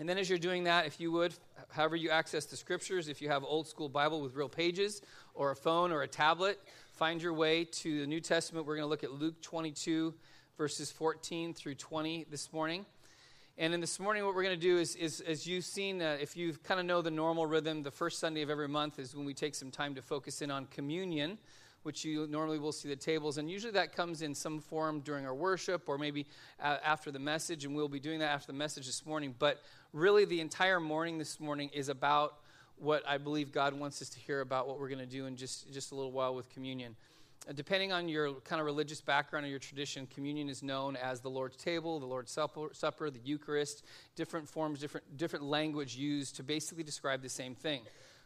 And then, as you're doing that, if you would, however you access the scriptures, if you have old school Bible with real pages, or a phone or a tablet, find your way to the New Testament. We're going to look at Luke 22, verses 14 through 20 this morning. And in this morning, what we're going to do is, is as you've seen, uh, if you kind of know the normal rhythm, the first Sunday of every month is when we take some time to focus in on communion, which you normally will see the tables. And usually that comes in some form during our worship or maybe uh, after the message. And we'll be doing that after the message this morning. But really, the entire morning this morning is about what I believe God wants us to hear about what we're going to do in just, just a little while with communion. Depending on your kind of religious background or your tradition, communion is known as the Lord's table, the Lord's supper, supper, the Eucharist, different forms, different, different language used to basically describe the same thing,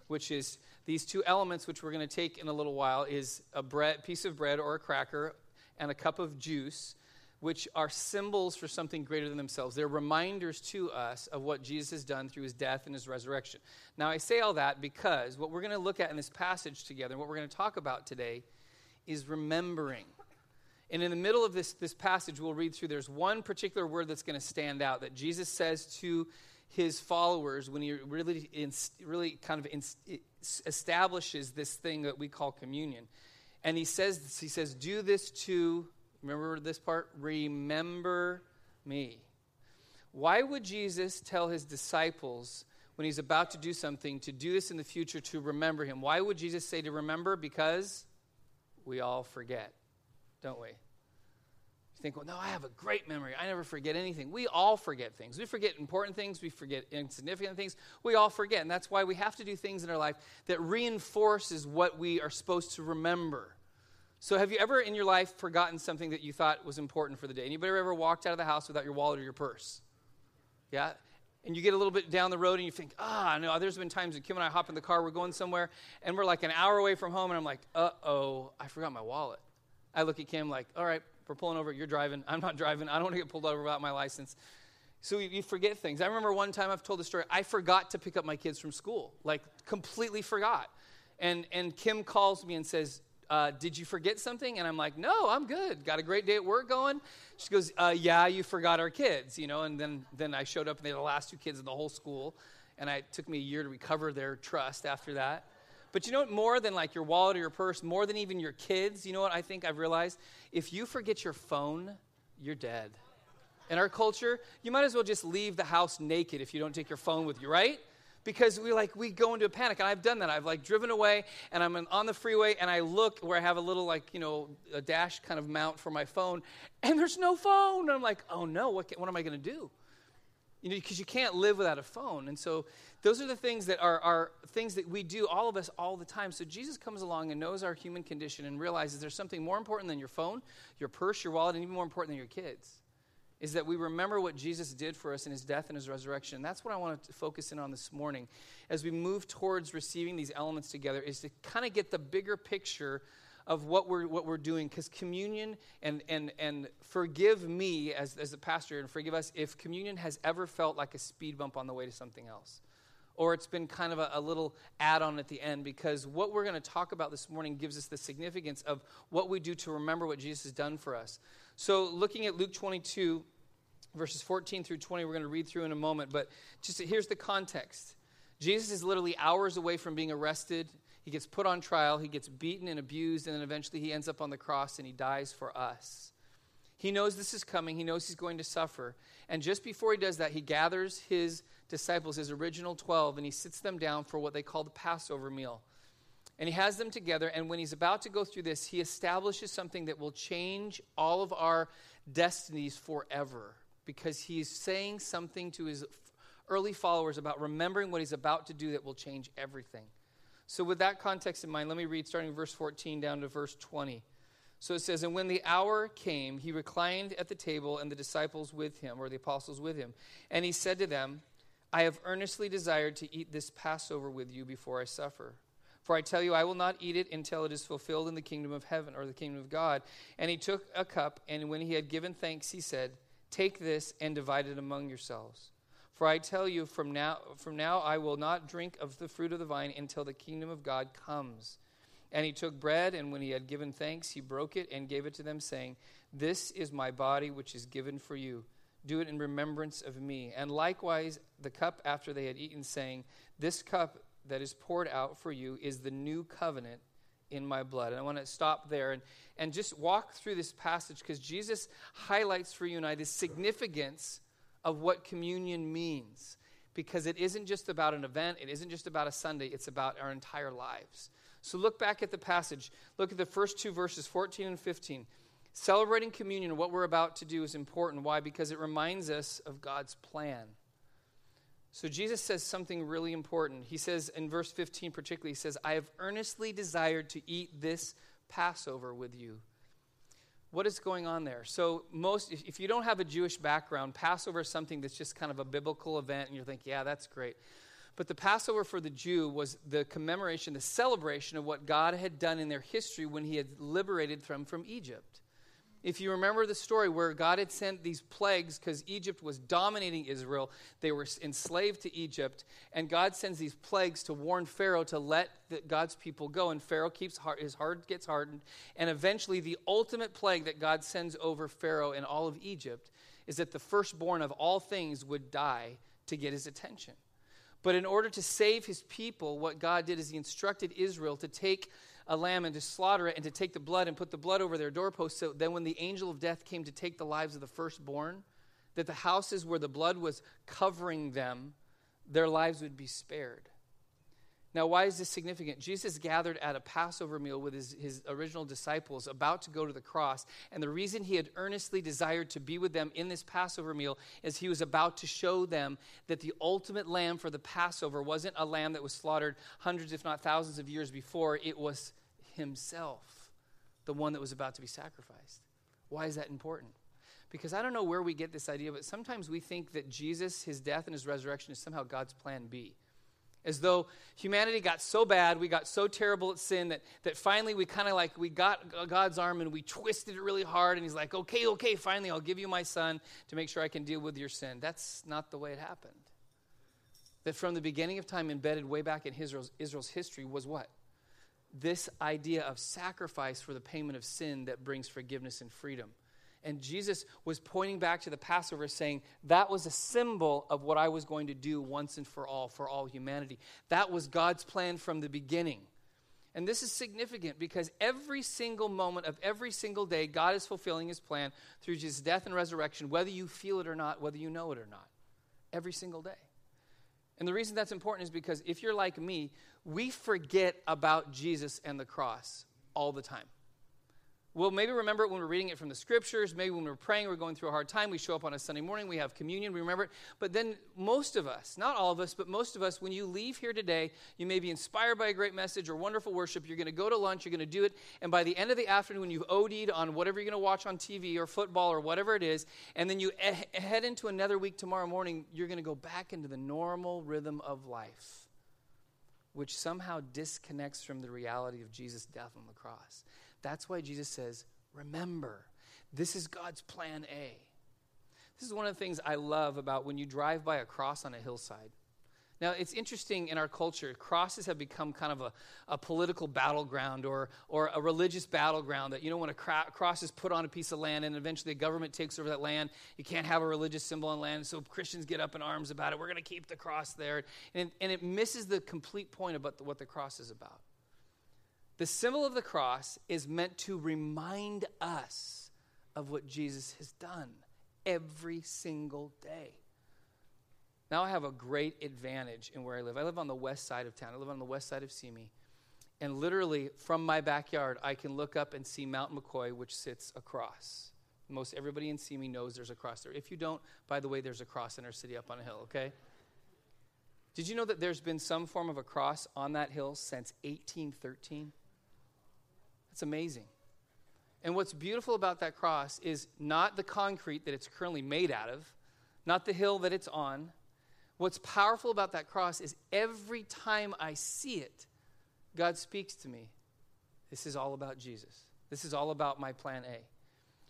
which is these two elements, which we're going to take in a little while, is a bread, piece of bread or a cracker and a cup of juice, which are symbols for something greater than themselves. They're reminders to us of what Jesus has done through his death and his resurrection. Now, I say all that because what we're going to look at in this passage together, and what we're going to talk about today, is remembering. And in the middle of this, this passage we'll read through, there's one particular word that's going to stand out that Jesus says to his followers when he really, really kind of establishes this thing that we call communion. And he says, this, he says, do this to, remember this part? Remember me. Why would Jesus tell his disciples when he's about to do something to do this in the future to remember him? Why would Jesus say to remember? Because we all forget, don't we? Think, well, no, I have a great memory. I never forget anything. We all forget things. We forget important things. We forget insignificant things. We all forget. And that's why we have to do things in our life that reinforces what we are supposed to remember. So have you ever in your life forgotten something that you thought was important for the day? Anybody ever walked out of the house without your wallet or your purse? Yeah? and you get a little bit down the road and you think, ah, no, there's been times that Kim and I hop in the car, we're going somewhere, and we're like an hour away from home, and I'm like, uh oh, I forgot my wallet. I look at Kim like, all right, we're pulling over, you're driving, I'm not driving, I don't want to get pulled over without my license. So you, you forget things. I remember one time I've told the story, I forgot to pick up my kids from school, like completely forgot. And, and Kim calls me and says, uh, did you forget something? And I'm like, no, I'm good. Got a great day at work going. She goes, uh, yeah, you forgot our kids, you know. And then, then I showed up, and they were the last two kids in the whole school. And it took me a year to recover their trust after that. But you know what? More than like your wallet or your purse, more than even your kids, you know what I think I've realized? If you forget your phone, you're dead. In our culture, you might as well just leave the house naked if you don't take your phone with you, right? because we like we go into a panic and i've done that i've like driven away and i'm on the freeway and i look where i have a little like you know a dash kind of mount for my phone and there's no phone and i'm like oh no what, what am i going to do you know because you can't live without a phone. And so those are the things that are, are things that we do all of us all the time. So jesus comes along and knows our human condition and realizes there's something more important than your phone your purse your wallet and even more important than your kids is that we remember what Jesus did for us in his death and his resurrection. That's what I want to focus in on this morning. As we move towards receiving these elements together is to kind of get the bigger picture of what we're what we're doing because communion and and and forgive me as as a pastor and forgive us if communion has ever felt like a speed bump on the way to something else or it's been kind of a, a little add-on at the end because what we're going to talk about this morning gives us the significance of what we do to remember what jesus has done for us so looking at luke 22 verses 14 through 20, we're going to read through in a moment, but just here's the context. Jesus is literally hours away from being arrested. He gets put on trial, he gets beaten and abused, and then eventually he ends up on the cross and he dies for us. He knows this is coming, he knows he's going to suffer. And just before he does that, he gathers his disciples, his original 12, and he sits them down for what they call the Passover meal. And he has them together, and when he's about to go through this, he establishes something that will change all of our destinies forever because he's saying something to his early followers about remembering what he's about to do that will change everything. So, with that context in mind, let me read starting verse 14 down to verse 20. So it says, And when the hour came, he reclined at the table, and the disciples with him, or the apostles with him. And he said to them, I have earnestly desired to eat this Passover with you before I suffer. For I tell you, I will not eat it until it is fulfilled in the kingdom of heaven, or the kingdom of God. And he took a cup, and when he had given thanks, he said, Take this and divide it among yourselves. For I tell you, from now, from now I will not drink of the fruit of the vine until the kingdom of God comes. And he took bread, and when he had given thanks, he broke it and gave it to them, saying, This is my body, which is given for you. do it in remembrance of me. And likewise, the cup after they had eaten, saying, This cup that is poured out for you is the new covenant in my blood. And I want to stop there and, and just walk through this passage because Jesus highlights for you and I the significance of what communion means. Because it isn't just about an event, it isn't just about a Sunday, it's about our entire lives. So look back at the passage. Look at the first two verses, 14 and 15. Celebrating communion, what we're about to do, is important. Why? Because it reminds us of God's plan. So Jesus says something really important. He says in verse 15 particularly, he says, I have earnestly desired to eat this Passover with you. What is going on there? So, most, if you don't have a Jewish background, Passover is something that's just kind of a biblical event, and you're thinking, yeah, that's great. But the Passover for the Jew was the commemoration, the celebration of what God had done in their history when He had liberated them from Egypt. If you remember the story where God had sent these plagues because Egypt was dominating Israel, they were enslaved to Egypt, and God sends these plagues to warn Pharaoh to let the, God's people go. And Pharaoh keeps his heart gets hardened, and eventually the ultimate plague that God sends over Pharaoh and all of Egypt is that the firstborn of all things would die to get his attention. But in order to save his people, what God did is he instructed Israel to take a lamb and to slaughter it and to take the blood and put the blood over their doorposts. So then, when the angel of death came to take the lives of the firstborn, that the houses where the blood was covering them, their lives would be spared. Now, why is this significant? Jesus gathered at a Passover meal with his, his original disciples about to go to the cross. And the reason he had earnestly desired to be with them in this Passover meal is he was about to show them that the ultimate lamb for the Passover wasn't a lamb that was slaughtered hundreds, if not thousands, of years before. It was himself, the one that was about to be sacrificed. Why is that important? Because I don't know where we get this idea, but sometimes we think that Jesus, his death, and his resurrection is somehow God's plan B as though humanity got so bad we got so terrible at sin that, that finally we kind of like we got god's arm and we twisted it really hard and he's like okay okay finally i'll give you my son to make sure i can deal with your sin. That's not the way it happened. That from the beginning of time embedded way back in israel's, israel's history was what? This idea of sacrifice for the payment of sin that brings forgiveness and freedom and Jesus was pointing back to the Passover, saying, That was a symbol of what I was going to do once and for all, for all humanity. That was God's plan from the beginning. And this is significant because every single moment of every single day, God is fulfilling his plan through Jesus' death and resurrection, whether you feel it or not, whether you know it or not. Every single day. And the reason that's important is because if you're like me, we forget about Jesus and the cross all the time. We'll maybe remember it when we're reading it from the scriptures. Maybe when we're praying, we're going through a hard time. We show up on a Sunday morning, we have communion, we remember it. But then, most of us, not all of us, but most of us, when you leave here today, you may be inspired by a great message or wonderful worship. You're going to go to lunch, you're going to do it. And by the end of the afternoon, when you've OD'd on whatever you're going to watch on TV or football or whatever it is. And then you e- head into another week tomorrow morning, you're going to go back into the normal rhythm of life, which somehow disconnects from the reality of Jesus' death on the cross. That's why Jesus says, Remember, this is God's plan A. This is one of the things I love about when you drive by a cross on a hillside. Now, it's interesting in our culture, crosses have become kind of a, a political battleground or, or a religious battleground that, you know, when a cra- cross is put on a piece of land and eventually the government takes over that land, you can't have a religious symbol on land. So Christians get up in arms about it. We're going to keep the cross there. And, and it misses the complete point about the, what the cross is about. The symbol of the cross is meant to remind us of what Jesus has done every single day. Now I have a great advantage in where I live. I live on the west side of town. I live on the west side of Simi. And literally from my backyard, I can look up and see Mount McCoy, which sits across. Most everybody in Simi knows there's a cross there. If you don't, by the way, there's a cross in our city up on a hill, okay? Did you know that there's been some form of a cross on that hill since 1813? It's amazing. And what's beautiful about that cross is not the concrete that it's currently made out of, not the hill that it's on. What's powerful about that cross is every time I see it, God speaks to me. This is all about Jesus. This is all about my plan A.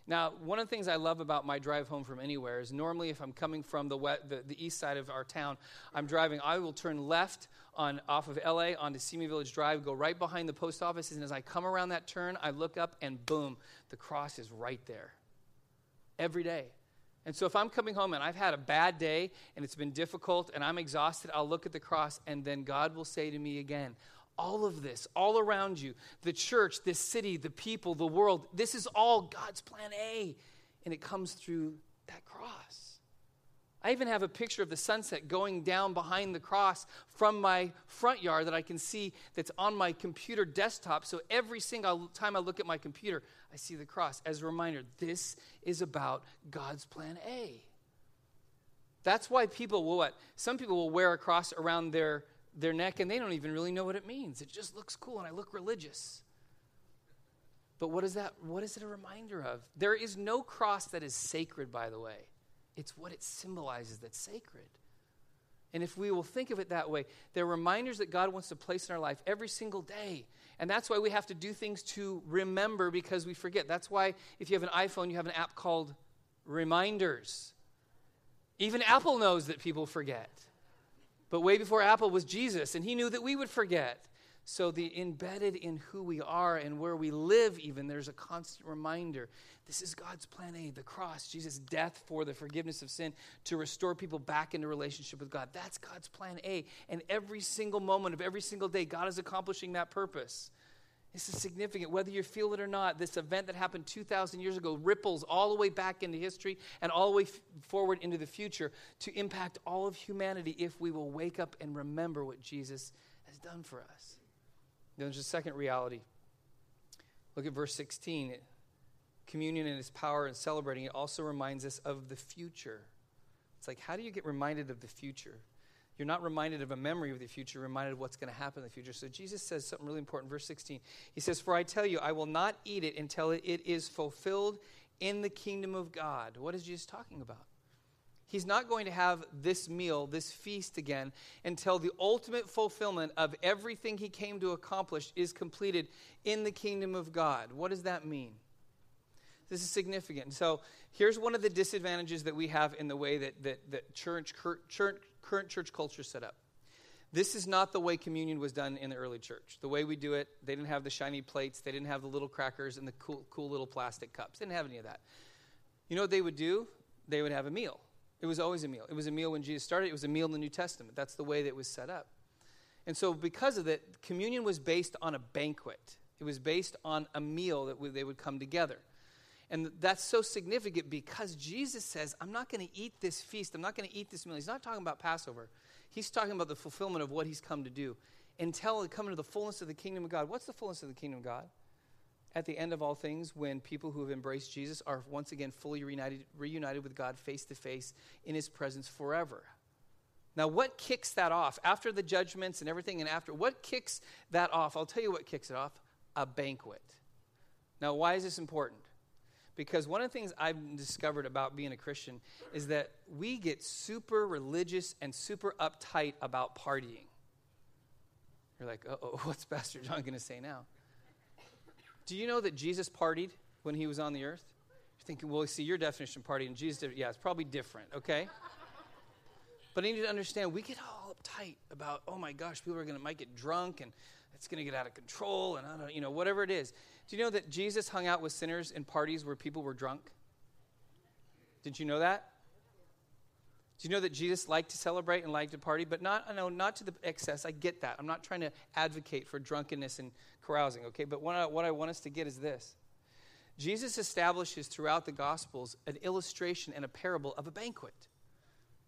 Now, one of the things I love about my drive home from anywhere is normally if I'm coming from the, west, the, the, east side of our town, I'm driving, I will turn left on off of LA onto Simi Village Drive, go right behind the post office, and as I come around that turn, I look up and boom, the cross is right there. Every day. And so if I'm coming home and I've had a bad day and it's been difficult and I'm exhausted, I'll look at the cross and then God will say to me again, all of this, all around you, the church, this city, the people, the world, this is all God's plan A. And it comes through that cross. I even have a picture of the sunset going down behind the cross from my front yard that I can see that's on my computer desktop. So every single time I look at my computer, I see the cross as a reminder this is about God's plan A. That's why people will what? Some people will wear a cross around their, their neck and they don't even really know what it means. It just looks cool and I look religious. But what is that? What is it a reminder of? There is no cross that is sacred, by the way. It's what it symbolizes that's sacred. And if we will think of it that way, they're reminders that God wants to place in our life every single day. And that's why we have to do things to remember because we forget. That's why if you have an iPhone, you have an app called Reminders. Even Apple knows that people forget. But way before Apple was Jesus, and he knew that we would forget. So, the embedded in who we are and where we live, even, there's a constant reminder. This is God's plan A, the cross, Jesus' death for the forgiveness of sin to restore people back into relationship with God. That's God's plan A. And every single moment of every single day, God is accomplishing that purpose. This is significant. Whether you feel it or not, this event that happened 2,000 years ago ripples all the way back into history and all the way f- forward into the future to impact all of humanity if we will wake up and remember what Jesus has done for us. Then There's a second reality. Look at verse 16. communion and its power and celebrating it also reminds us of the future. It's like, how do you get reminded of the future? You're not reminded of a memory of the future, reminded of what's going to happen in the future. So Jesus says something really important. Verse 16. He says, For I tell you, I will not eat it until it is fulfilled in the kingdom of God. What is Jesus talking about? He's not going to have this meal, this feast again, until the ultimate fulfillment of everything he came to accomplish is completed in the kingdom of God. What does that mean? This is significant. So here's one of the disadvantages that we have in the way that, that, that church, church, current church culture set up. This is not the way communion was done in the early church. The way we do it, they didn't have the shiny plates, they didn't have the little crackers and the cool, cool little plastic cups. They didn't have any of that. You know what they would do? They would have a meal. It was always a meal. It was a meal when Jesus started, it was a meal in the New Testament. That's the way that it was set up. And so, because of that, communion was based on a banquet, it was based on a meal that they would come together. And that's so significant because Jesus says, I'm not going to eat this feast. I'm not going to eat this meal. He's not talking about Passover. He's talking about the fulfillment of what he's come to do until it come into the fullness of the kingdom of God. What's the fullness of the kingdom of God? at the end of all things when people who have embraced Jesus are once again fully reunited, reunited with God face to face in his presence forever. Now, what kicks that off? After the judgments and everything, and after, what kicks that off? I'll tell you what kicks it off a banquet. Now, why is this important? Because one of the things I've discovered about being a Christian is that we get super religious and super uptight about partying. You're like, oh, what's Pastor John going to say now? Do you know that Jesus partied when he was on the earth? You're thinking, well, see, your definition of party and Jesus yeah, it's probably different, okay? but I need you to understand, we get all uptight about, oh my gosh, people are going to might get drunk and it's going to get out of control and I don't, you know, whatever it is. Do you know that Jesus hung out with sinners in parties where people were drunk? Did you know that? Do you know that Jesus liked to celebrate and liked to party, but not, I know, not to the excess. I get that. I'm not trying to advocate for drunkenness and carousing, okay? But what I, what I want us to get is this Jesus establishes throughout the Gospels an illustration and a parable of a banquet.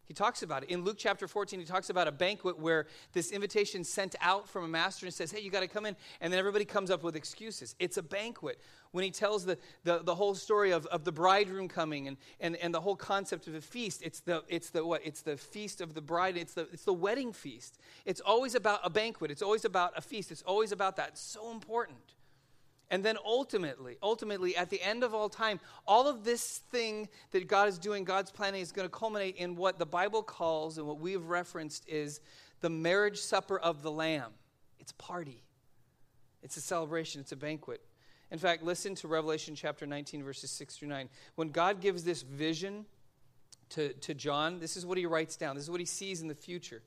He talks about it. In Luke chapter 14, he talks about a banquet where this invitation sent out from a master and says, Hey, you got to come in. And then everybody comes up with excuses. It's a banquet. When he tells the, the, the whole story of, of the bridegroom coming and, and, and the whole concept of a feast, it's the, it's the what? It's the feast of the bride. It's the, it's the wedding feast. It's always about a banquet. It's always about a feast. It's always about that. It's so important. And then ultimately, ultimately, at the end of all time, all of this thing that God is doing, God's planning, is going to culminate in what the Bible calls and what we've referenced is the marriage supper of the Lamb. It's a party, it's a celebration, it's a banquet. In fact, listen to Revelation chapter 19, verses 6 through 9. When God gives this vision to, to John, this is what he writes down, this is what he sees in the future.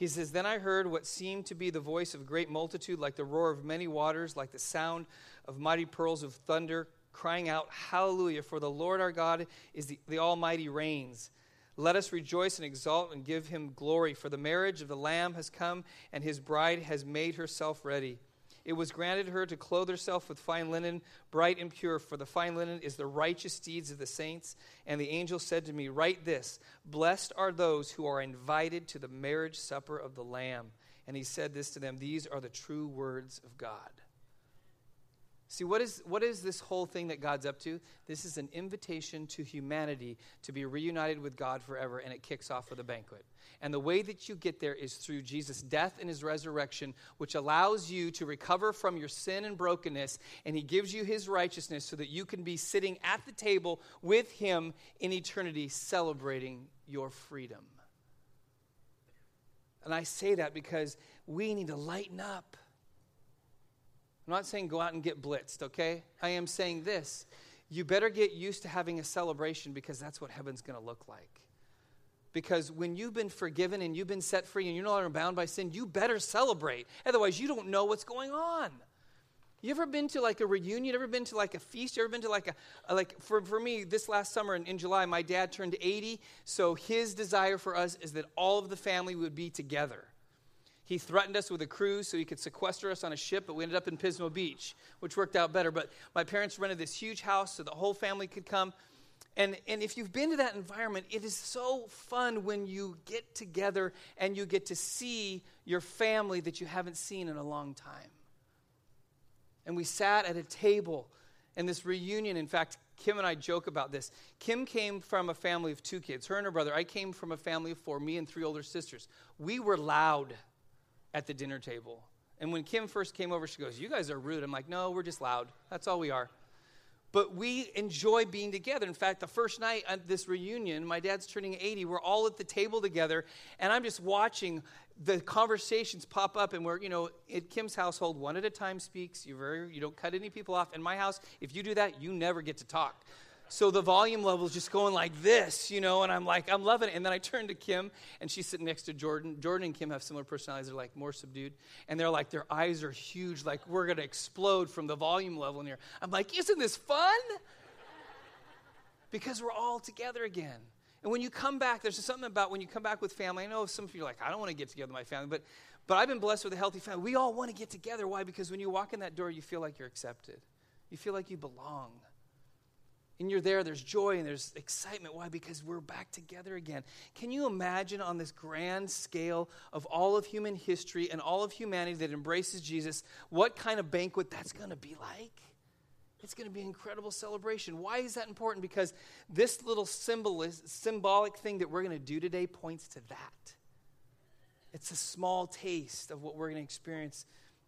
He says, Then I heard what seemed to be the voice of a great multitude, like the roar of many waters, like the sound of mighty pearls of thunder crying out, Hallelujah, for the Lord our God is the, the Almighty reigns. Let us rejoice and exult and give him glory, for the marriage of the Lamb has come, and his bride has made herself ready. It was granted her to clothe herself with fine linen, bright and pure, for the fine linen is the righteous deeds of the saints. And the angel said to me, Write this Blessed are those who are invited to the marriage supper of the Lamb. And he said this to them These are the true words of God. See, what is, what is this whole thing that God's up to? This is an invitation to humanity to be reunited with God forever, and it kicks off with a banquet. And the way that you get there is through Jesus' death and his resurrection, which allows you to recover from your sin and brokenness, and he gives you his righteousness so that you can be sitting at the table with him in eternity, celebrating your freedom. And I say that because we need to lighten up. I'm not saying go out and get blitzed, okay? I am saying this. You better get used to having a celebration because that's what heaven's going to look like. Because when you've been forgiven and you've been set free and you're no longer bound by sin, you better celebrate. Otherwise, you don't know what's going on. You ever been to like a reunion? Ever been to like a feast? You ever been to like a, a like for, for me this last summer in, in July, my dad turned 80. So his desire for us is that all of the family would be together. He threatened us with a cruise so he could sequester us on a ship, but we ended up in Pismo Beach, which worked out better. But my parents rented this huge house so the whole family could come. And, and if you've been to that environment, it is so fun when you get together and you get to see your family that you haven't seen in a long time. And we sat at a table and this reunion. In fact, Kim and I joke about this. Kim came from a family of two kids, her and her brother. I came from a family of four, me and three older sisters. We were loud at the dinner table. And when Kim first came over, she goes, You guys are rude. I'm like, No, we're just loud. That's all we are. But we enjoy being together. In fact, the first night at this reunion, my dad's turning 80. We're all at the table together, and I'm just watching the conversations pop up. And we're, you know, at Kim's household, one at a time speaks. You very, you don't cut any people off. In my house, if you do that, you never get to talk. So the volume level is just going like this, you know, and I'm like, I'm loving it. And then I turn to Kim, and she's sitting next to Jordan. Jordan and Kim have similar personalities. They're like more subdued. And they're like, their eyes are huge, like we're going to explode from the volume level in here. I'm like, isn't this fun? Because we're all together again. And when you come back, there's something about when you come back with family. I know some of you are like, I don't want to get together with my family, but, but I've been blessed with a healthy family. We all want to get together. Why? Because when you walk in that door, you feel like you're accepted, you feel like you belong and you're there, there's joy and there's excitement. Why? Because we're back together again. Can you imagine on this grand scale of all of human history and all of humanity that embraces Jesus, what kind of banquet that's going to be like? It's going to be an incredible celebration. Why is that important? Because this little symbol symbolic thing that we're going to do today points to that. It's a small taste of what we're going to experience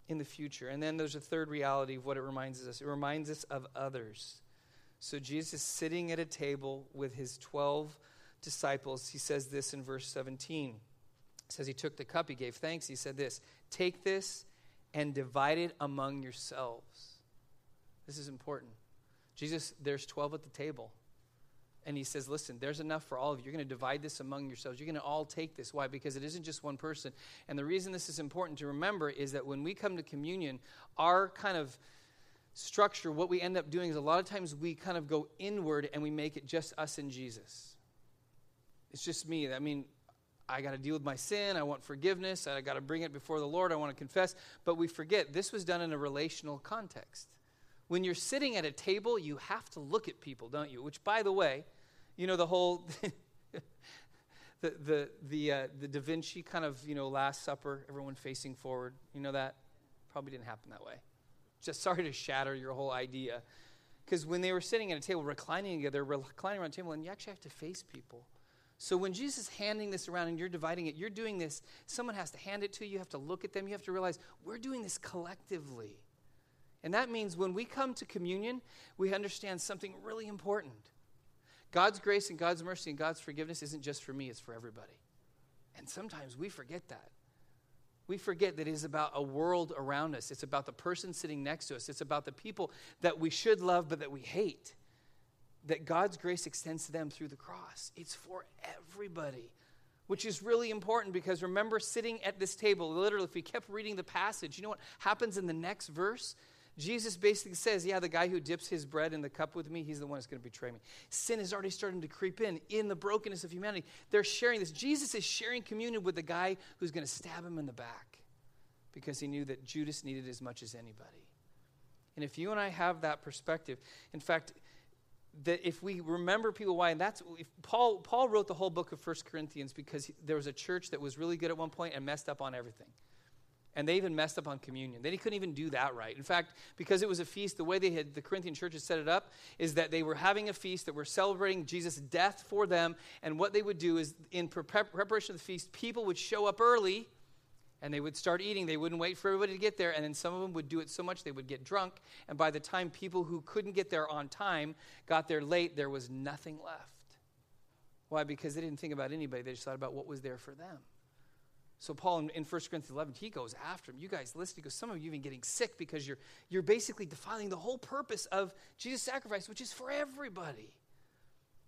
in the future. And then there's a third reality of what it reminds us it reminds us of others. So Jesus sitting at a table with his 12 disciples, he says this in verse 17. He says he took the cup, he gave thanks, he said this, "Take this and divide it among yourselves." This is important. Jesus, there's 12 at the table. And he says, Listen, there's enough for all of you. You're going to divide this among yourselves. You're going to all take this. Why? Because it isn't just one person. And the reason this is important to remember is that when we come to communion, our kind of structure, what we end up doing is a lot of times we kind of go inward and we make it just us and Jesus. It's just me. I mean, I got to deal with my sin. I want forgiveness. I got to bring it before the Lord. I want to confess. But we forget this was done in a relational context. When you're sitting at a table, you have to look at people, don't you? Which, by the way, you know, the whole. the the the uh, the Da Vinci kind of you know Last Supper, everyone facing forward. You know that probably didn't happen that way. Just sorry to shatter your whole idea. Because when they were sitting at a table, reclining together, reclining around a table, and you actually have to face people. So when Jesus is handing this around and you're dividing it, you're doing this, someone has to hand it to you, you have to look at them, you have to realize we're doing this collectively. And that means when we come to communion, we understand something really important. God's grace and God's mercy and God's forgiveness isn't just for me, it's for everybody. And sometimes we forget that we forget that it is about a world around us. It's about the person sitting next to us. It's about the people that we should love but that we hate. That God's grace extends to them through the cross. It's for everybody, which is really important because remember, sitting at this table, literally, if we kept reading the passage, you know what happens in the next verse? Jesus basically says, Yeah, the guy who dips his bread in the cup with me, he's the one that's going to betray me. Sin is already starting to creep in in the brokenness of humanity. They're sharing this. Jesus is sharing communion with the guy who's going to stab him in the back because he knew that Judas needed as much as anybody. And if you and I have that perspective, in fact, that if we remember people why, and that's if Paul Paul wrote the whole book of First Corinthians because he, there was a church that was really good at one point and messed up on everything. And they even messed up on communion. Then he couldn't even do that right. In fact, because it was a feast, the way they had the Corinthian churches set it up is that they were having a feast that were celebrating Jesus' death for them. And what they would do is, in preparation of the feast, people would show up early and they would start eating. They wouldn't wait for everybody to get there. And then some of them would do it so much they would get drunk. And by the time people who couldn't get there on time got there late, there was nothing left. Why? Because they didn't think about anybody, they just thought about what was there for them. So Paul in, in 1 Corinthians 11, he goes after him. You guys listen, he goes, some of you even getting sick because you're, you're basically defiling the whole purpose of Jesus' sacrifice, which is for everybody.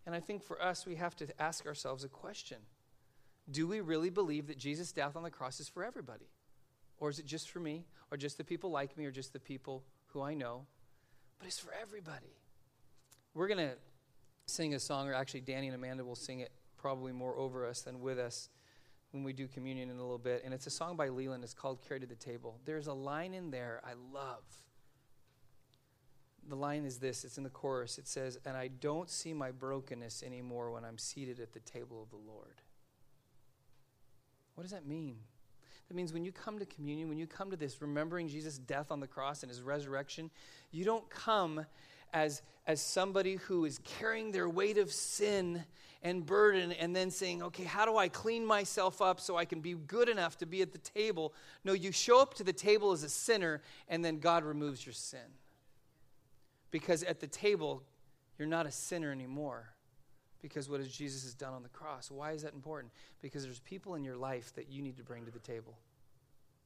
And I think for us, we have to ask ourselves a question do we really believe that Jesus' death on the cross is for everybody? Or is it just for me, or just the people like me, or just the people who I know? But it's for everybody. We're going to sing a song, or actually, Danny and Amanda will sing it probably more over us than with us when we do communion in a little bit. And it's a song by Leeland. It's called Carry to the Table. There's a line in there I love. The line is this it's in the chorus. It says, And I don't see my brokenness anymore when I'm seated at the table of the Lord. What does that mean? That means when you come to communion, when you come to this, remembering Jesus' death on the cross and his resurrection, you don't come as, as somebody who is carrying their weight of sin and burden and then saying, okay, how do I clean myself up so I can be good enough to be at the table? No, you show up to the table as a sinner and then God removes your sin. Because at the table, you're not a sinner anymore because what Jesus has done on the cross. Why is that important? Because there's people in your life that you need to bring to the table.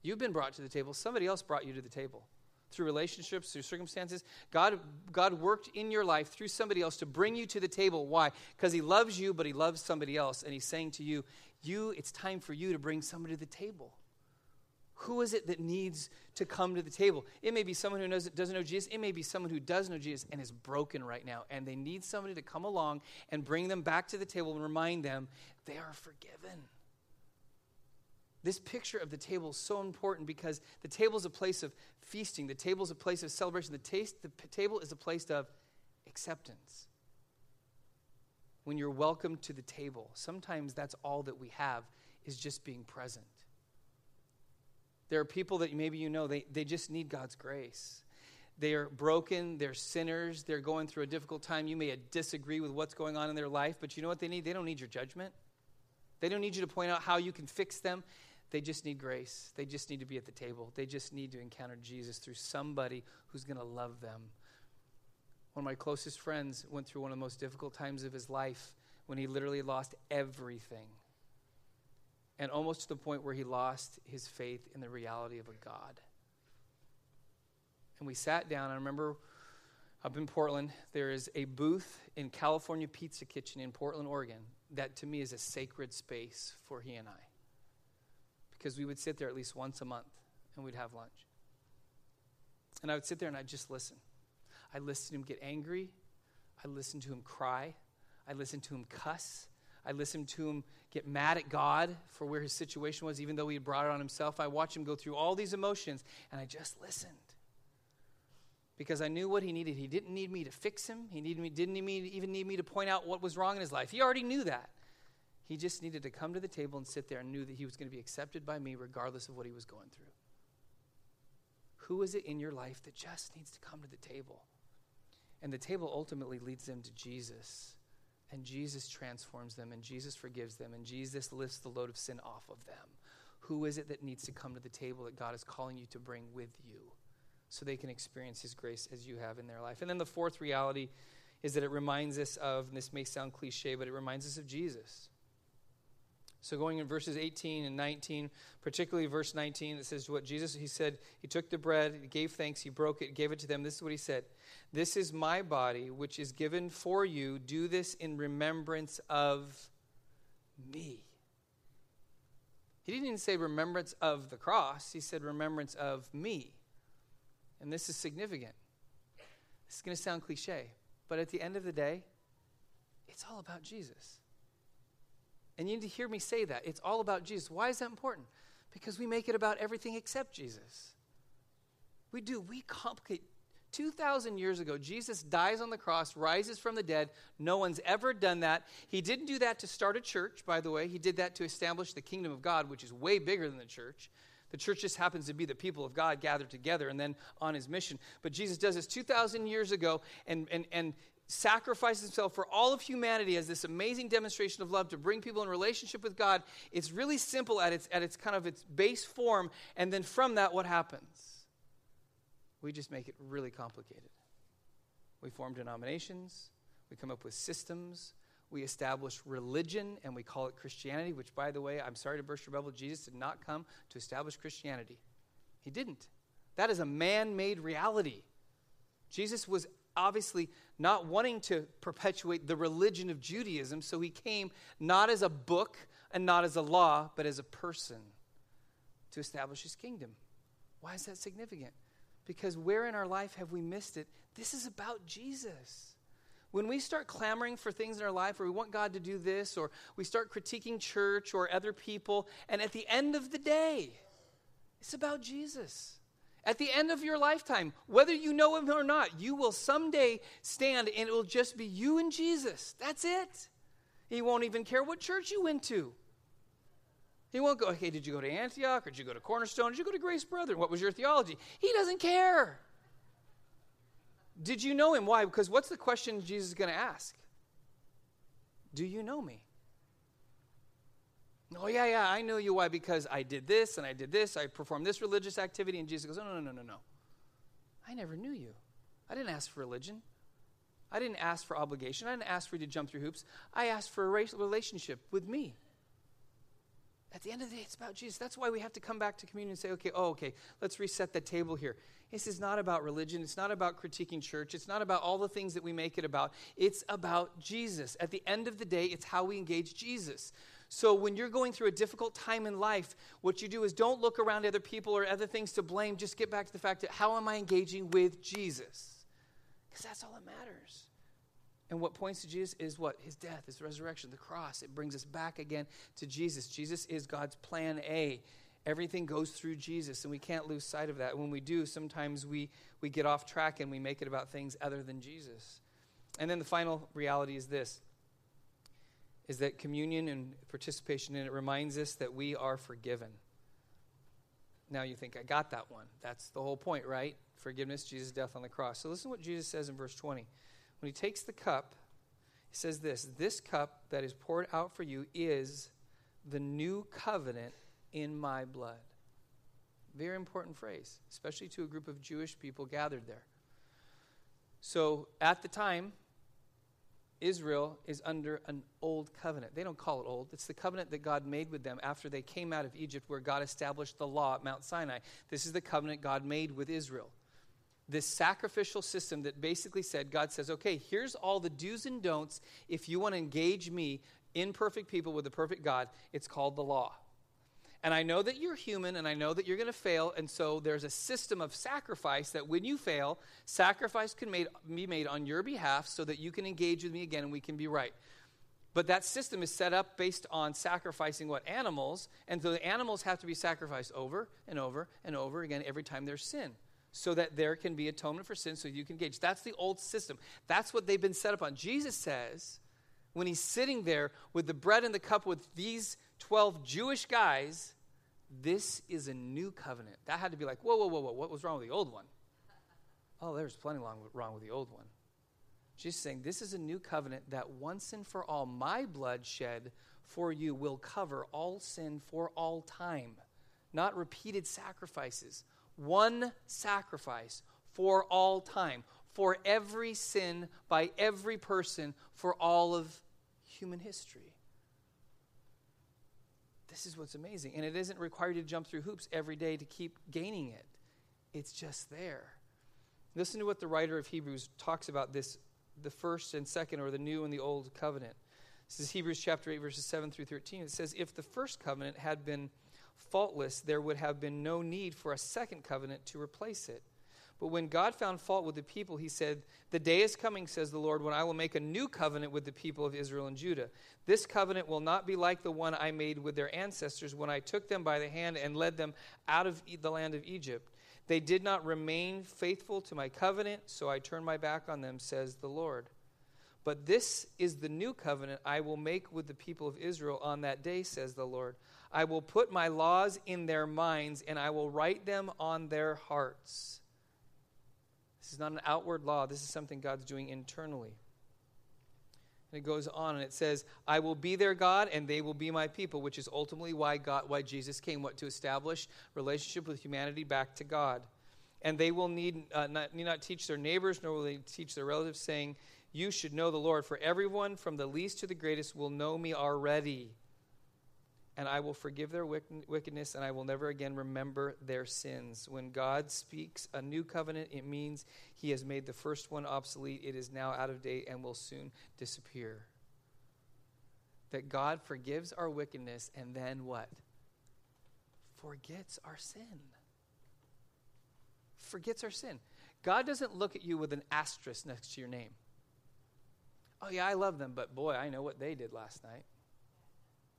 You've been brought to the table, somebody else brought you to the table. Through relationships, through circumstances, God, God worked in your life through somebody else to bring you to the table. Why? Because He loves you, but He loves somebody else. And He's saying to you, you, it's time for you to bring somebody to the table. Who is it that needs to come to the table? It may be someone who knows, doesn't know Jesus. It may be someone who does know Jesus and is broken right now. And they need somebody to come along and bring them back to the table and remind them they are forgiven. This picture of the table is so important because the table is a place of feasting, the table is a place of celebration, the, taste, the table is a place of acceptance. When you're welcome to the table, sometimes that's all that we have is just being present. There are people that maybe you know, they, they just need God's grace. They are broken, they're sinners, they're going through a difficult time. You may disagree with what's going on in their life, but you know what they need? They don't need your judgment. They don't need you to point out how you can fix them. They just need grace. They just need to be at the table. They just need to encounter Jesus through somebody who's going to love them. One of my closest friends went through one of the most difficult times of his life when he literally lost everything and almost to the point where he lost his faith in the reality of a God. And we sat down. I remember up in Portland, there is a booth in California Pizza Kitchen in Portland, Oregon, that to me is a sacred space for he and I. Because we would sit there at least once a month and we'd have lunch. And I would sit there and I'd just listen. I'd listen to him get angry. I'd listen to him cry. I'd listen to him cuss. I listened to him get mad at God for where his situation was, even though he had brought it on himself. I watched him go through all these emotions, and I just listened because I knew what he needed. He didn't need me to fix him. He needed me, didn't even need me to point out what was wrong in his life. He already knew that. He just needed to come to the table and sit there and knew that he was going to be accepted by me regardless of what he was going through. Who is it in your life that just needs to come to the table? And the table ultimately leads them to Jesus. And Jesus transforms them, and Jesus forgives them, and Jesus lifts the load of sin off of them. Who is it that needs to come to the table that God is calling you to bring with you so they can experience His grace as you have in their life? And then the fourth reality is that it reminds us of, and this may sound cliche, but it reminds us of Jesus. So going in verses 18 and 19, particularly verse 19, it says what Jesus, he said, he took the bread, he gave thanks, he broke it, gave it to them. This is what he said. This is my body, which is given for you. Do this in remembrance of me. He didn't even say remembrance of the cross. He said remembrance of me. and this is significant. This is going to sound cliche, but at the end of the day, it's all about Jesus. And you need to hear me say that. It's all about Jesus. Why is that important? Because we make it about everything except Jesus. We do. We complicate. 2,000 years ago, Jesus dies on the cross, rises from the dead. No one's ever done that. He didn't do that to start a church, by the way. He did that to establish the kingdom of God, which is way bigger than the church. The church just happens to be the people of God gathered together and then on his mission. But Jesus does this 2,000 years ago and, and, and sacrifices himself for all of humanity as this amazing demonstration of love to bring people in relationship with God. It's really simple at its, at its kind of its base form. And then from that, what happens? We just make it really complicated. We form denominations, we come up with systems, we establish religion, and we call it Christianity, which, by the way, I'm sorry to burst your bubble, Jesus did not come to establish Christianity. He didn't. That is a man made reality. Jesus was obviously not wanting to perpetuate the religion of Judaism, so he came not as a book and not as a law, but as a person to establish his kingdom. Why is that significant? Because where in our life have we missed it? This is about Jesus. When we start clamoring for things in our life, or we want God to do this, or we start critiquing church or other people, and at the end of the day, it's about Jesus. At the end of your lifetime, whether you know him or not, you will someday stand and it will just be you and Jesus. That's it. He won't even care what church you went to. He won't go, okay, did you go to Antioch or did you go to Cornerstone? Did you go to Grace Brethren? What was your theology? He doesn't care. Did you know him? Why? Because what's the question Jesus is going to ask? Do you know me? Oh, yeah, yeah, I know you. Why? Because I did this and I did this. I performed this religious activity. And Jesus goes, No, no, no, no, no. I never knew you. I didn't ask for religion. I didn't ask for obligation. I didn't ask for you to jump through hoops. I asked for a relationship with me. At the end of the day, it's about Jesus. That's why we have to come back to communion and say, okay, oh, okay, let's reset the table here. This is not about religion. It's not about critiquing church. It's not about all the things that we make it about. It's about Jesus. At the end of the day, it's how we engage Jesus. So when you're going through a difficult time in life, what you do is don't look around other people or other things to blame. Just get back to the fact that how am I engaging with Jesus? Because that's all that matters. And what points to Jesus is what? His death, his resurrection, the cross. It brings us back again to Jesus. Jesus is God's plan A. Everything goes through Jesus, and we can't lose sight of that. When we do, sometimes we, we get off track and we make it about things other than Jesus. And then the final reality is this is that communion and participation in it reminds us that we are forgiven. Now you think, I got that one. That's the whole point, right? Forgiveness, Jesus' death on the cross. So listen to what Jesus says in verse 20. When he takes the cup, he says this This cup that is poured out for you is the new covenant in my blood. Very important phrase, especially to a group of Jewish people gathered there. So at the time, Israel is under an old covenant. They don't call it old. It's the covenant that God made with them after they came out of Egypt, where God established the law at Mount Sinai. This is the covenant God made with Israel. This sacrificial system that basically said, God says, okay, here's all the do's and don'ts. If you want to engage me, imperfect people with a perfect God, it's called the law. And I know that you're human and I know that you're going to fail. And so there's a system of sacrifice that when you fail, sacrifice can made, be made on your behalf so that you can engage with me again and we can be right. But that system is set up based on sacrificing what animals. And so the animals have to be sacrificed over and over and over again every time there's sin so that there can be atonement for sin so you can engage. That's the old system. That's what they've been set up on. Jesus says, when he's sitting there with the bread and the cup with these 12 Jewish guys, this is a new covenant. That had to be like, whoa, whoa, whoa, whoa, what was wrong with the old one? Oh, there's plenty wrong with the old one. She's saying, This is a new covenant that once and for all, my blood shed for you will cover all sin for all time. Not repeated sacrifices. One sacrifice for all time, for every sin by every person for all of human history. This is what's amazing. And it isn't required to jump through hoops every day to keep gaining it, it's just there. Listen to what the writer of Hebrews talks about this the first and second, or the new and the old covenant. This is Hebrews chapter 8, verses 7 through 13. It says, If the first covenant had been faultless, there would have been no need for a second covenant to replace it. But when God found fault with the people, he said, The day is coming, says the Lord, when I will make a new covenant with the people of Israel and Judah. This covenant will not be like the one I made with their ancestors when I took them by the hand and led them out of the land of Egypt. They did not remain faithful to my covenant, so I turned my back on them, says the Lord. But this is the new covenant I will make with the people of Israel on that day, says the Lord. I will put my laws in their minds, and I will write them on their hearts. This is not an outward law, this is something God's doing internally. And it goes on and it says, I will be their God and they will be my people, which is ultimately why God why Jesus came, what to establish relationship with humanity back to God. And they will need, uh, not, need not teach their neighbors, nor will they teach their relatives, saying, You should know the Lord, for everyone from the least to the greatest will know me already and I will forgive their wickedness, and I will never again remember their sins. When God speaks a new covenant, it means he has made the first one obsolete. It is now out of date and will soon disappear. That God forgives our wickedness and then what? Forgets our sin. Forgets our sin. God doesn't look at you with an asterisk next to your name. Oh, yeah, I love them, but boy, I know what they did last night.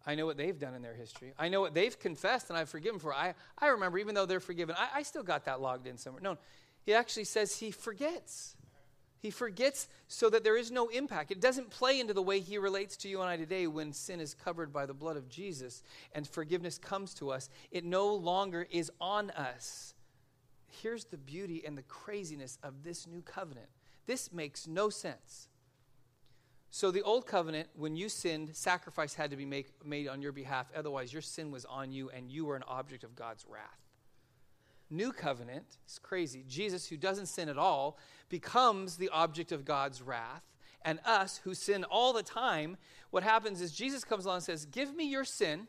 I know what they've done in their history. I know what they've confessed and I've forgiven for. I, I remember, even though they're forgiven, I, I still got that logged in somewhere. No, he actually says he forgets. He forgets so that there is no impact. It doesn't play into the way he relates to you and I today when sin is covered by the blood of Jesus and forgiveness comes to us. It no longer is on us. Here's the beauty and the craziness of this new covenant. This makes no sense. So, the old covenant, when you sinned, sacrifice had to be make, made on your behalf. Otherwise, your sin was on you and you were an object of God's wrath. New covenant, it's crazy. Jesus, who doesn't sin at all, becomes the object of God's wrath. And us, who sin all the time, what happens is Jesus comes along and says, Give me your sin,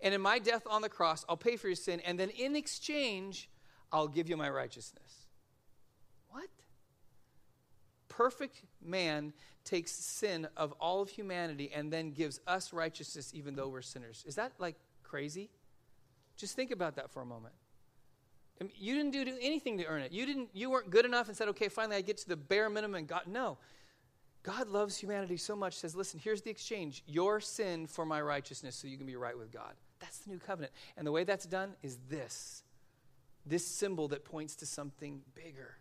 and in my death on the cross, I'll pay for your sin, and then in exchange, I'll give you my righteousness. What? Perfect man takes sin of all of humanity and then gives us righteousness even though we're sinners. Is that like crazy? Just think about that for a moment. You didn't do anything to earn it. You didn't you weren't good enough and said, "Okay, finally I get to the bare minimum and God no. God loves humanity so much says, "Listen, here's the exchange. Your sin for my righteousness so you can be right with God." That's the new covenant. And the way that's done is this. This symbol that points to something bigger.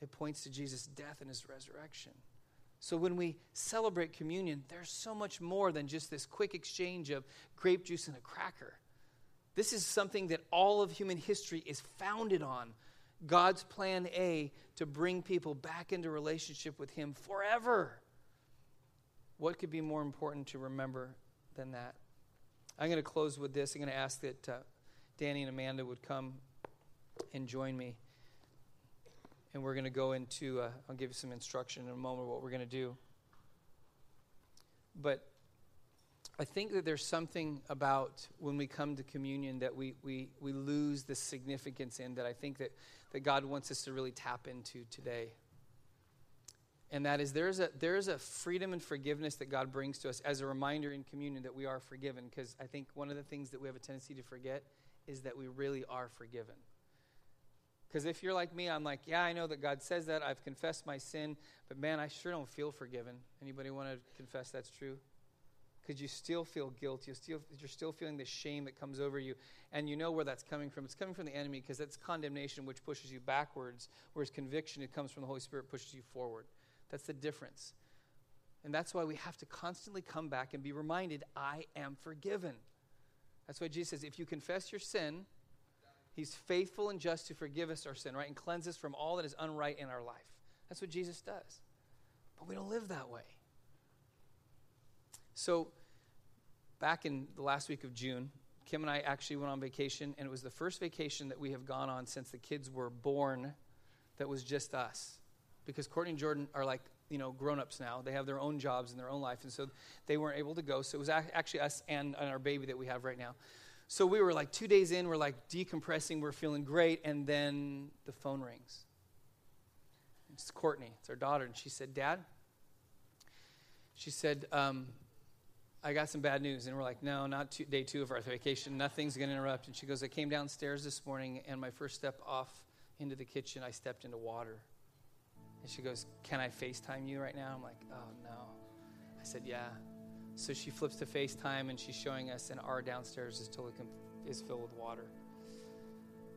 It points to Jesus' death and his resurrection. So when we celebrate communion, there's so much more than just this quick exchange of grape juice and a cracker. This is something that all of human history is founded on. God's plan A to bring people back into relationship with Him forever. What could be more important to remember than that? I'm going to close with this. I'm going to ask that uh, Danny and Amanda would come and join me and we're going to go into, uh, I'll give you some instruction in a moment what we're going to do. But I think that there's something about when we come to communion that we, we, we lose the significance in that I think that, that God wants us to really tap into today. And that is there's a, there's a freedom and forgiveness that God brings to us as a reminder in communion that we are forgiven. Because I think one of the things that we have a tendency to forget is that we really are forgiven. Because if you're like me, I'm like, yeah, I know that God says that. I've confessed my sin, but man, I sure don't feel forgiven. Anybody want to confess that's true? Because you still feel guilt. You still, you're still feeling the shame that comes over you. And you know where that's coming from. It's coming from the enemy because that's condemnation, which pushes you backwards, whereas conviction, it comes from the Holy Spirit, pushes you forward. That's the difference. And that's why we have to constantly come back and be reminded, I am forgiven. That's why Jesus says, if you confess your sin, He's faithful and just to forgive us our sin, right? And cleanse us from all that is unright in our life. That's what Jesus does. But we don't live that way. So, back in the last week of June, Kim and I actually went on vacation, and it was the first vacation that we have gone on since the kids were born that was just us. Because Courtney and Jordan are like, you know, grown ups now. They have their own jobs and their own life, and so they weren't able to go. So it was actually us and, and our baby that we have right now. So we were like two days in, we're like decompressing, we're feeling great, and then the phone rings. It's Courtney, it's our daughter, and she said, Dad, she said, um, I got some bad news. And we're like, no, not two, day two of our vacation. Nothing's going to interrupt. And she goes, I came downstairs this morning, and my first step off into the kitchen, I stepped into water. And she goes, Can I FaceTime you right now? I'm like, Oh, no. I said, Yeah. So she flips to FaceTime and she's showing us, and our downstairs is totally is filled with water.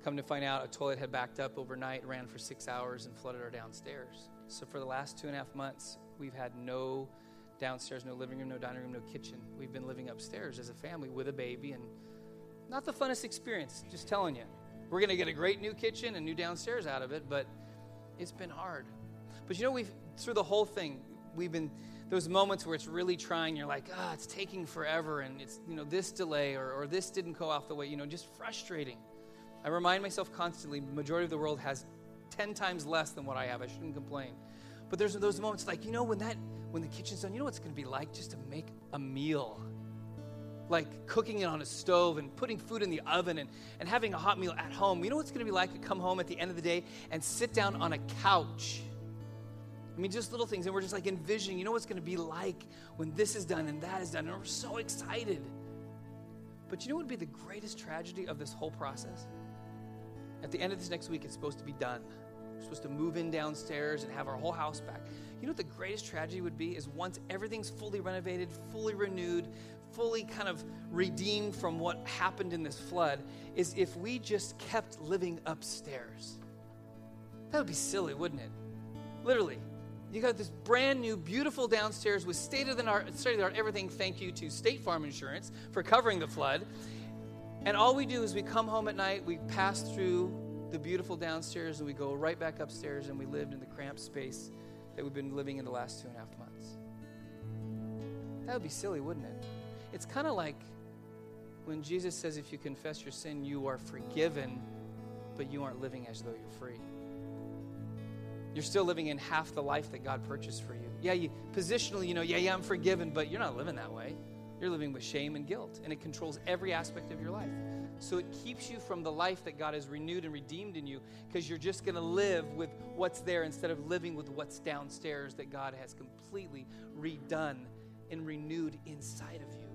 Come to find out, a toilet had backed up overnight, ran for six hours, and flooded our downstairs. So for the last two and a half months, we've had no downstairs, no living room, no dining room, no kitchen. We've been living upstairs as a family with a baby, and not the funnest experience, just telling you. We're going to get a great new kitchen and new downstairs out of it, but it's been hard. But you know, we've through the whole thing, we've been those moments where it's really trying. You're like, ah, oh, it's taking forever, and it's you know this delay or, or this didn't go off the way. You know, just frustrating. I remind myself constantly. Majority of the world has ten times less than what I have. I shouldn't complain. But there's those moments like you know when that when the kitchen's done. You know what it's going to be like just to make a meal like cooking it on a stove and putting food in the oven and, and having a hot meal at home. You know what it's going to be like to come home at the end of the day and sit down on a couch? I mean, just little things. And we're just like envisioning, you know what's going to be like when this is done and that is done. And we're so excited. But you know what would be the greatest tragedy of this whole process? At the end of this next week, it's supposed to be done. We're supposed to move in downstairs and have our whole house back. You know what the greatest tragedy would be? Is once everything's fully renovated, fully renewed, fully kind of redeemed from what happened in this flood is if we just kept living upstairs. That would be silly, wouldn't it? Literally. You got this brand new, beautiful downstairs with state of the art, state of the art everything. Thank you to State Farm Insurance for covering the flood. And all we do is we come home at night, we pass through the beautiful downstairs, and we go right back upstairs, and we lived in the cramped space that we've been living in the last two and a half months. That would be silly, wouldn't it? It's kind of like when Jesus says, if you confess your sin, you are forgiven, but you aren't living as though you're free. You're still living in half the life that God purchased for you. Yeah, you positionally, you know, yeah, yeah, I'm forgiven, but you're not living that way. You're living with shame and guilt, and it controls every aspect of your life. So it keeps you from the life that God has renewed and redeemed in you because you're just going to live with what's there instead of living with what's downstairs that God has completely redone and renewed inside of you.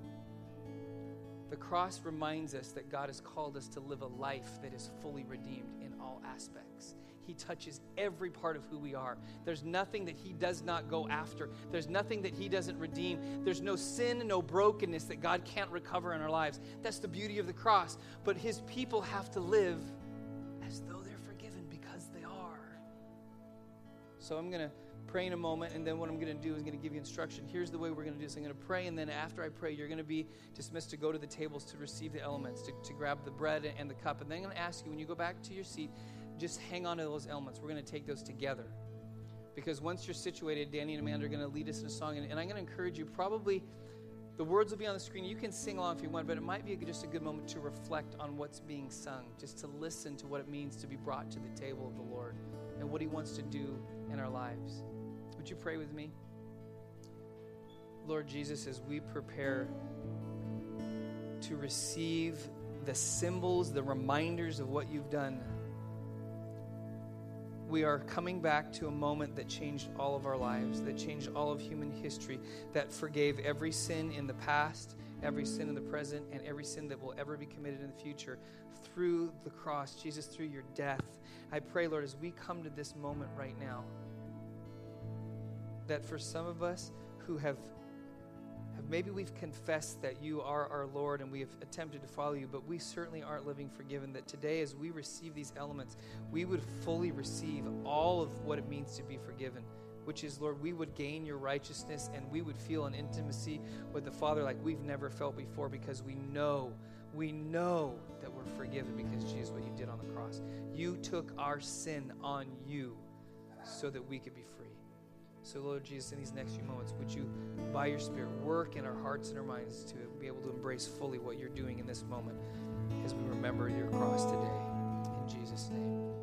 The cross reminds us that God has called us to live a life that is fully redeemed in all aspects. He touches every part of who we are. There's nothing that He does not go after, there's nothing that He doesn't redeem. There's no sin, no brokenness that God can't recover in our lives. That's the beauty of the cross. But His people have to live as though they're forgiven because they are. So I'm going to pray in a moment, and then what I'm going to do is going to give you instruction. Here's the way we're going to do this. I'm going to pray, and then after I pray, you're going to be dismissed to go to the tables to receive the elements, to, to grab the bread and the cup. And then I'm going to ask you, when you go back to your seat, just hang on to those elements. We're going to take those together. Because once you're situated, Danny and Amanda are going to lead us in a song, and, and I'm going to encourage you probably. The words will be on the screen. You can sing along if you want, but it might be just a good moment to reflect on what's being sung, just to listen to what it means to be brought to the table of the Lord and what He wants to do in our lives. Would you pray with me? Lord Jesus, as we prepare to receive the symbols, the reminders of what you've done, we are coming back to a moment that changed all of our lives, that changed all of human history, that forgave every sin in the past, every sin in the present, and every sin that will ever be committed in the future through the cross, Jesus, through your death. I pray, Lord, as we come to this moment right now, that for some of us who have, maybe we've confessed that you are our Lord and we have attempted to follow you, but we certainly aren't living forgiven, that today as we receive these elements, we would fully receive all of what it means to be forgiven. Which is, Lord, we would gain your righteousness and we would feel an intimacy with the Father like we've never felt before because we know, we know that we're forgiven because, Jesus, what you did on the cross. You took our sin on you so that we could be free. So, Lord Jesus, in these next few moments, would you, by your Spirit, work in our hearts and our minds to be able to embrace fully what you're doing in this moment as we remember your cross today. In Jesus' name.